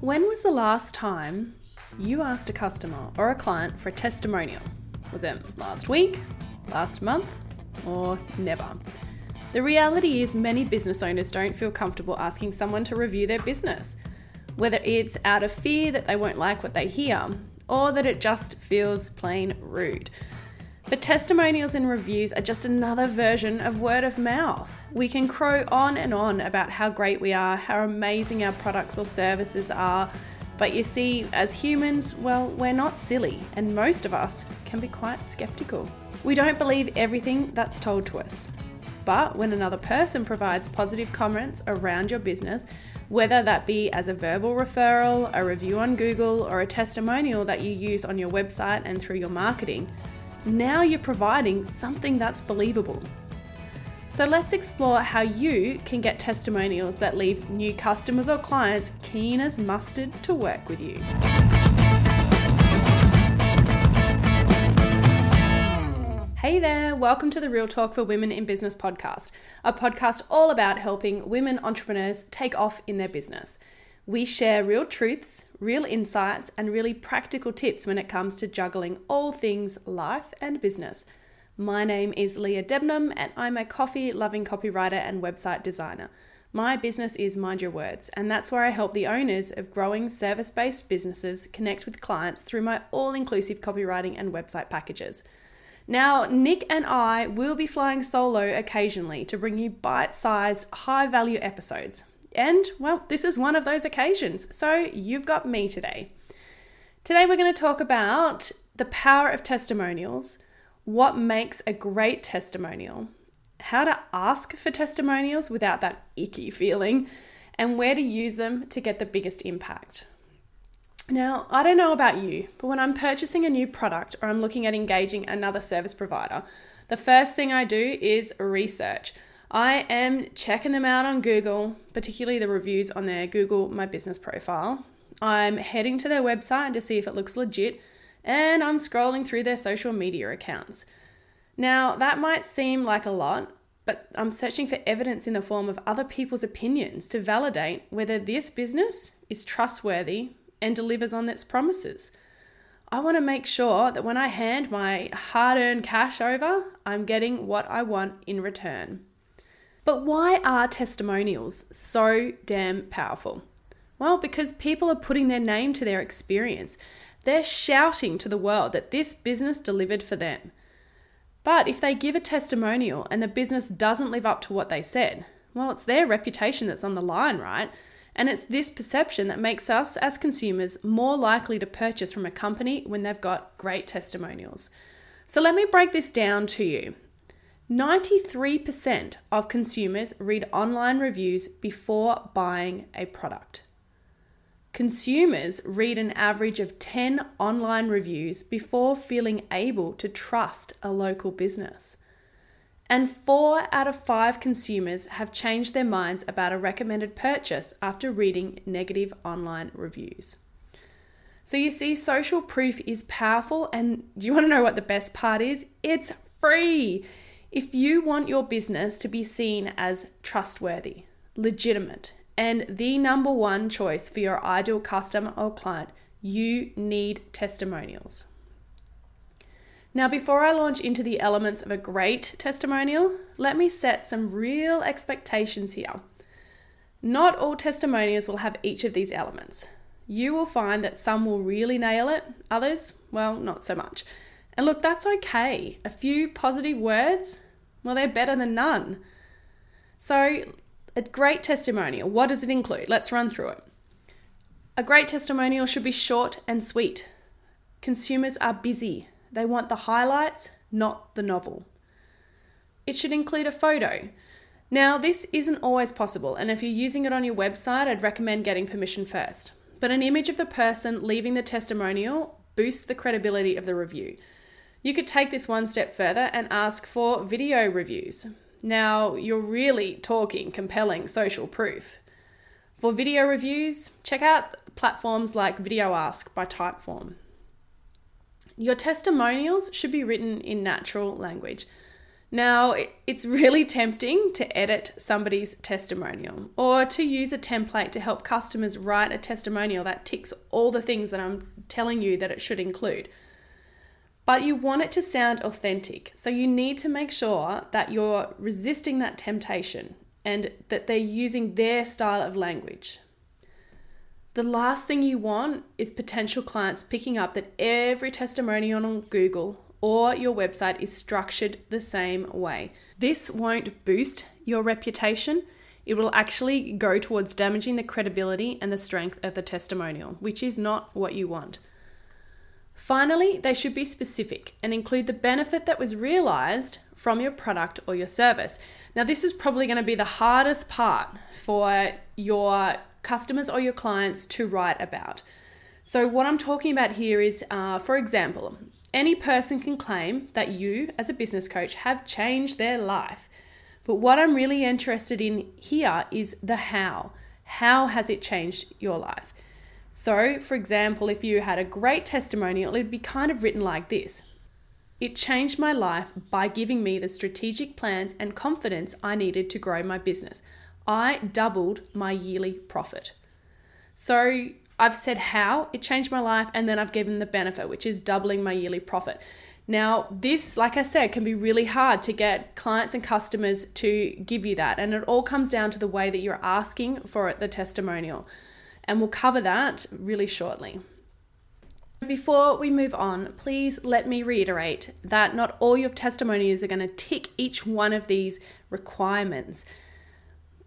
When was the last time you asked a customer or a client for a testimonial? Was it last week, last month, or never? The reality is, many business owners don't feel comfortable asking someone to review their business, whether it's out of fear that they won't like what they hear or that it just feels plain rude. But testimonials and reviews are just another version of word of mouth. We can crow on and on about how great we are, how amazing our products or services are. But you see, as humans, well, we're not silly, and most of us can be quite skeptical. We don't believe everything that's told to us. But when another person provides positive comments around your business, whether that be as a verbal referral, a review on Google, or a testimonial that you use on your website and through your marketing, now you're providing something that's believable. So let's explore how you can get testimonials that leave new customers or clients keen as mustard to work with you. Hey there, welcome to the Real Talk for Women in Business podcast, a podcast all about helping women entrepreneurs take off in their business. We share real truths, real insights, and really practical tips when it comes to juggling all things life and business. My name is Leah Debnam, and I'm a coffee loving copywriter and website designer. My business is Mind Your Words, and that's where I help the owners of growing service based businesses connect with clients through my all inclusive copywriting and website packages. Now, Nick and I will be flying solo occasionally to bring you bite sized, high value episodes. And, well, this is one of those occasions. So you've got me today. Today, we're going to talk about the power of testimonials, what makes a great testimonial, how to ask for testimonials without that icky feeling, and where to use them to get the biggest impact. Now, I don't know about you, but when I'm purchasing a new product or I'm looking at engaging another service provider, the first thing I do is research. I am checking them out on Google, particularly the reviews on their Google My Business profile. I'm heading to their website to see if it looks legit, and I'm scrolling through their social media accounts. Now, that might seem like a lot, but I'm searching for evidence in the form of other people's opinions to validate whether this business is trustworthy and delivers on its promises. I want to make sure that when I hand my hard earned cash over, I'm getting what I want in return. But why are testimonials so damn powerful? Well, because people are putting their name to their experience. They're shouting to the world that this business delivered for them. But if they give a testimonial and the business doesn't live up to what they said, well, it's their reputation that's on the line, right? And it's this perception that makes us as consumers more likely to purchase from a company when they've got great testimonials. So let me break this down to you. 93% of consumers read online reviews before buying a product. Consumers read an average of 10 online reviews before feeling able to trust a local business. And four out of five consumers have changed their minds about a recommended purchase after reading negative online reviews. So, you see, social proof is powerful. And do you want to know what the best part is? It's free. If you want your business to be seen as trustworthy, legitimate, and the number one choice for your ideal customer or client, you need testimonials. Now, before I launch into the elements of a great testimonial, let me set some real expectations here. Not all testimonials will have each of these elements. You will find that some will really nail it, others, well, not so much. And look, that's okay. A few positive words, well, they're better than none. So, a great testimonial, what does it include? Let's run through it. A great testimonial should be short and sweet. Consumers are busy, they want the highlights, not the novel. It should include a photo. Now, this isn't always possible, and if you're using it on your website, I'd recommend getting permission first. But an image of the person leaving the testimonial boosts the credibility of the review. You could take this one step further and ask for video reviews. Now, you're really talking compelling social proof. For video reviews, check out platforms like Video Ask by Typeform. Your testimonials should be written in natural language. Now, it's really tempting to edit somebody's testimonial or to use a template to help customers write a testimonial that ticks all the things that I'm telling you that it should include. But you want it to sound authentic, so you need to make sure that you're resisting that temptation and that they're using their style of language. The last thing you want is potential clients picking up that every testimonial on Google or your website is structured the same way. This won't boost your reputation. It will actually go towards damaging the credibility and the strength of the testimonial, which is not what you want. Finally, they should be specific and include the benefit that was realized from your product or your service. Now, this is probably going to be the hardest part for your customers or your clients to write about. So, what I'm talking about here is, uh, for example, any person can claim that you, as a business coach, have changed their life. But what I'm really interested in here is the how. How has it changed your life? So, for example, if you had a great testimonial, it'd be kind of written like this It changed my life by giving me the strategic plans and confidence I needed to grow my business. I doubled my yearly profit. So, I've said how it changed my life, and then I've given the benefit, which is doubling my yearly profit. Now, this, like I said, can be really hard to get clients and customers to give you that. And it all comes down to the way that you're asking for it, the testimonial. And we'll cover that really shortly. Before we move on, please let me reiterate that not all your testimonials are going to tick each one of these requirements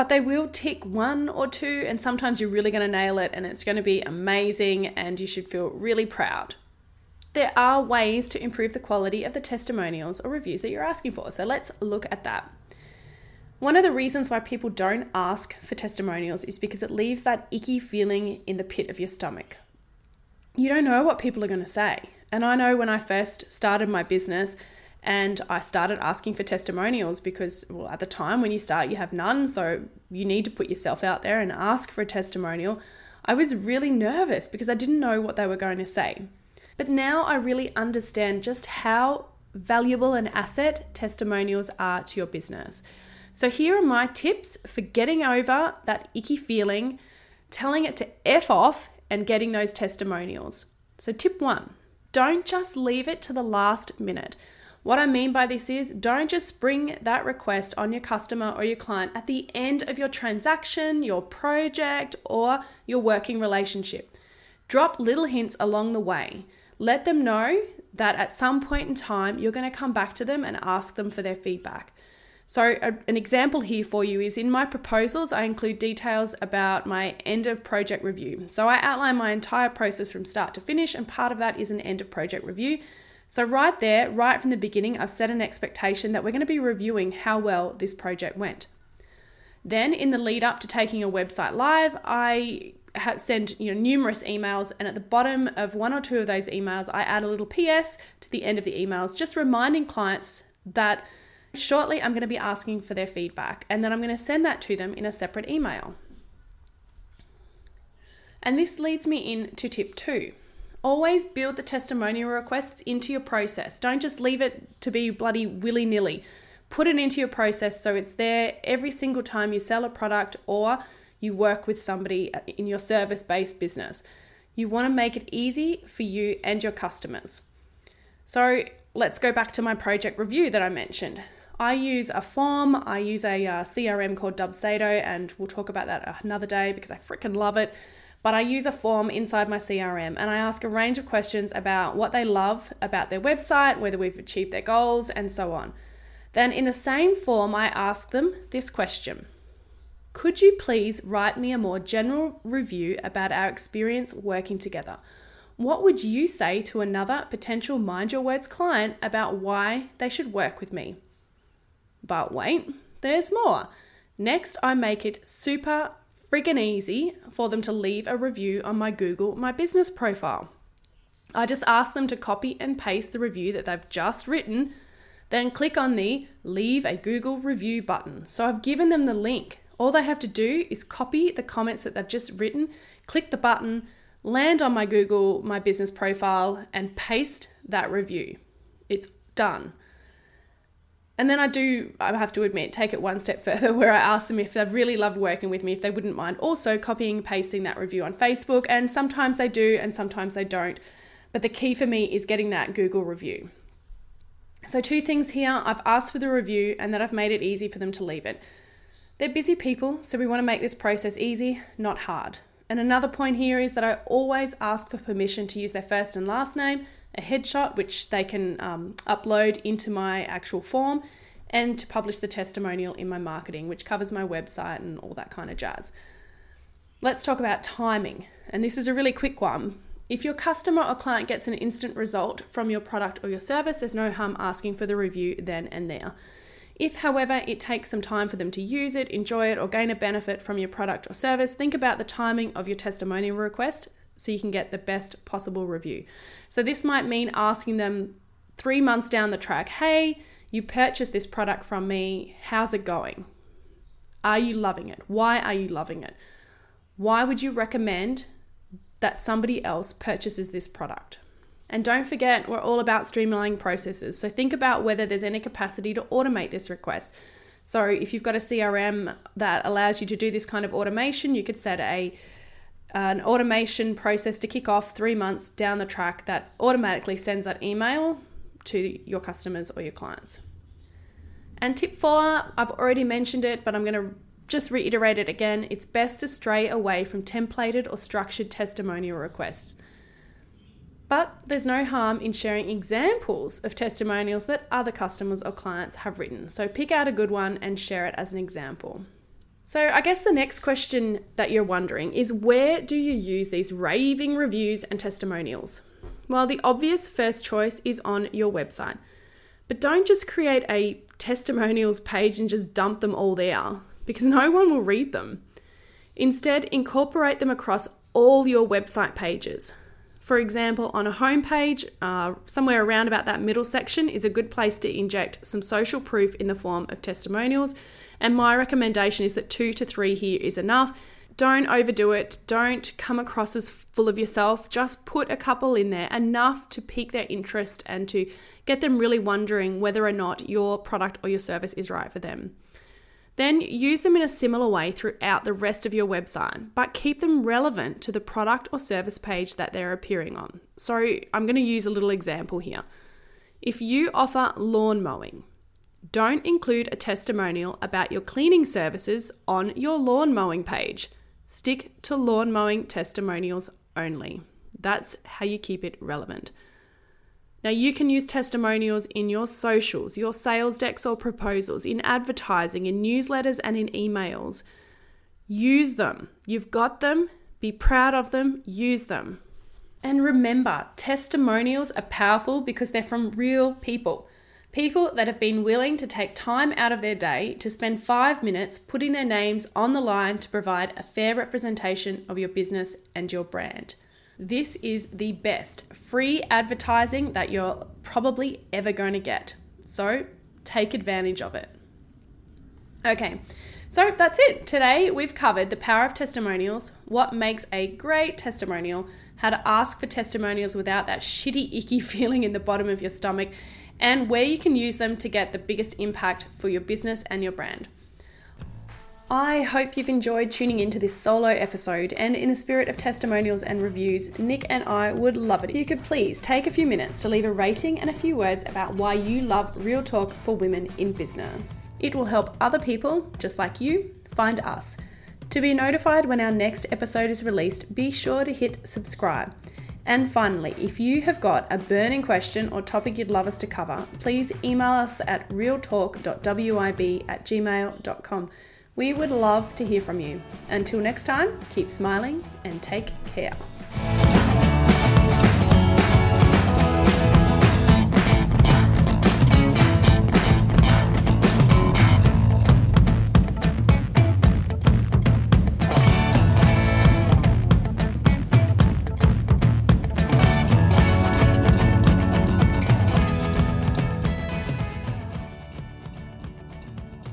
but they will tick one or two, and sometimes you're really going to nail it and it's going to be amazing and you should feel really proud. There are ways to improve the quality of the testimonials or reviews that you're asking for, so let's look at that. One of the reasons why people don't ask for testimonials is because it leaves that icky feeling in the pit of your stomach. You don't know what people are going to say. And I know when I first started my business, and I started asking for testimonials because, well, at the time when you start, you have none. So you need to put yourself out there and ask for a testimonial. I was really nervous because I didn't know what they were going to say. But now I really understand just how valuable an asset testimonials are to your business. So here are my tips for getting over that icky feeling, telling it to F off, and getting those testimonials. So, tip one don't just leave it to the last minute. What I mean by this is don't just spring that request on your customer or your client at the end of your transaction, your project, or your working relationship. Drop little hints along the way. Let them know that at some point in time you're going to come back to them and ask them for their feedback. So, a, an example here for you is in my proposals, I include details about my end of project review. So, I outline my entire process from start to finish, and part of that is an end of project review. So, right there, right from the beginning, I've set an expectation that we're going to be reviewing how well this project went. Then, in the lead up to taking a website live, I send you know numerous emails and at the bottom of one or two of those emails I add a little PS to the end of the emails just reminding clients that shortly I'm going to be asking for their feedback and then I'm going to send that to them in a separate email. And this leads me in to tip 2. Always build the testimonial requests into your process. Don't just leave it to be bloody willy nilly. Put it into your process so it's there every single time you sell a product or you work with somebody uh, in your service based business. You want to make it easy for you and your customers. So let's go back to my project review that I mentioned. I use a form, I use a uh, CRM called Dubsado, and we'll talk about that another day because I freaking love it. But I use a form inside my CRM and I ask a range of questions about what they love about their website, whether we've achieved their goals, and so on. Then, in the same form, I ask them this question Could you please write me a more general review about our experience working together? What would you say to another potential Mind Your Words client about why they should work with me? But wait, there's more. Next, I make it super friggin' easy for them to leave a review on my Google My Business profile. I just ask them to copy and paste the review that they've just written, then click on the Leave a Google Review button. So I've given them the link. All they have to do is copy the comments that they've just written, click the button, land on my Google My Business profile, and paste that review. It's done. And then I do, I have to admit, take it one step further where I ask them if they've really loved working with me, if they wouldn't mind also copying pasting that review on Facebook. And sometimes they do, and sometimes they don't. But the key for me is getting that Google review. So, two things here I've asked for the review and that I've made it easy for them to leave it. They're busy people, so we want to make this process easy, not hard. And another point here is that I always ask for permission to use their first and last name a headshot, which they can um, upload into my actual form, and to publish the testimonial in my marketing, which covers my website and all that kind of jazz. Let's talk about timing. And this is a really quick one. If your customer or client gets an instant result from your product or your service, there's no harm asking for the review then and there. If, however, it takes some time for them to use it, enjoy it, or gain a benefit from your product or service, think about the timing of your testimonial request so you can get the best possible review. So, this might mean asking them three months down the track hey, you purchased this product from me, how's it going? Are you loving it? Why are you loving it? Why would you recommend that somebody else purchases this product? And don't forget, we're all about streamlining processes. So think about whether there's any capacity to automate this request. So if you've got a CRM that allows you to do this kind of automation, you could set a an automation process to kick off three months down the track that automatically sends that email to your customers or your clients. And tip four, I've already mentioned it, but I'm going to just reiterate it again. It's best to stray away from templated or structured testimonial requests. But there's no harm in sharing examples of testimonials that other customers or clients have written. So pick out a good one and share it as an example. So, I guess the next question that you're wondering is where do you use these raving reviews and testimonials? Well, the obvious first choice is on your website. But don't just create a testimonials page and just dump them all there because no one will read them. Instead, incorporate them across all your website pages. For example, on a homepage, uh, somewhere around about that middle section is a good place to inject some social proof in the form of testimonials. And my recommendation is that two to three here is enough. Don't overdo it. Don't come across as full of yourself. Just put a couple in there, enough to pique their interest and to get them really wondering whether or not your product or your service is right for them. Then use them in a similar way throughout the rest of your website, but keep them relevant to the product or service page that they're appearing on. So, I'm going to use a little example here. If you offer lawn mowing, don't include a testimonial about your cleaning services on your lawn mowing page. Stick to lawn mowing testimonials only. That's how you keep it relevant. Now, you can use testimonials in your socials, your sales decks or proposals, in advertising, in newsletters, and in emails. Use them. You've got them. Be proud of them. Use them. And remember, testimonials are powerful because they're from real people. People that have been willing to take time out of their day to spend five minutes putting their names on the line to provide a fair representation of your business and your brand. This is the best free advertising that you're probably ever going to get. So take advantage of it. Okay, so that's it. Today we've covered the power of testimonials, what makes a great testimonial, how to ask for testimonials without that shitty, icky feeling in the bottom of your stomach, and where you can use them to get the biggest impact for your business and your brand. I hope you've enjoyed tuning into this solo episode, and in the spirit of testimonials and reviews, Nick and I would love it if you could please take a few minutes to leave a rating and a few words about why you love Real Talk for Women in Business. It will help other people, just like you, find us. To be notified when our next episode is released, be sure to hit subscribe. And finally, if you have got a burning question or topic you'd love us to cover, please email us at realtalk.wib at gmail.com. We would love to hear from you. Until next time, keep smiling and take care.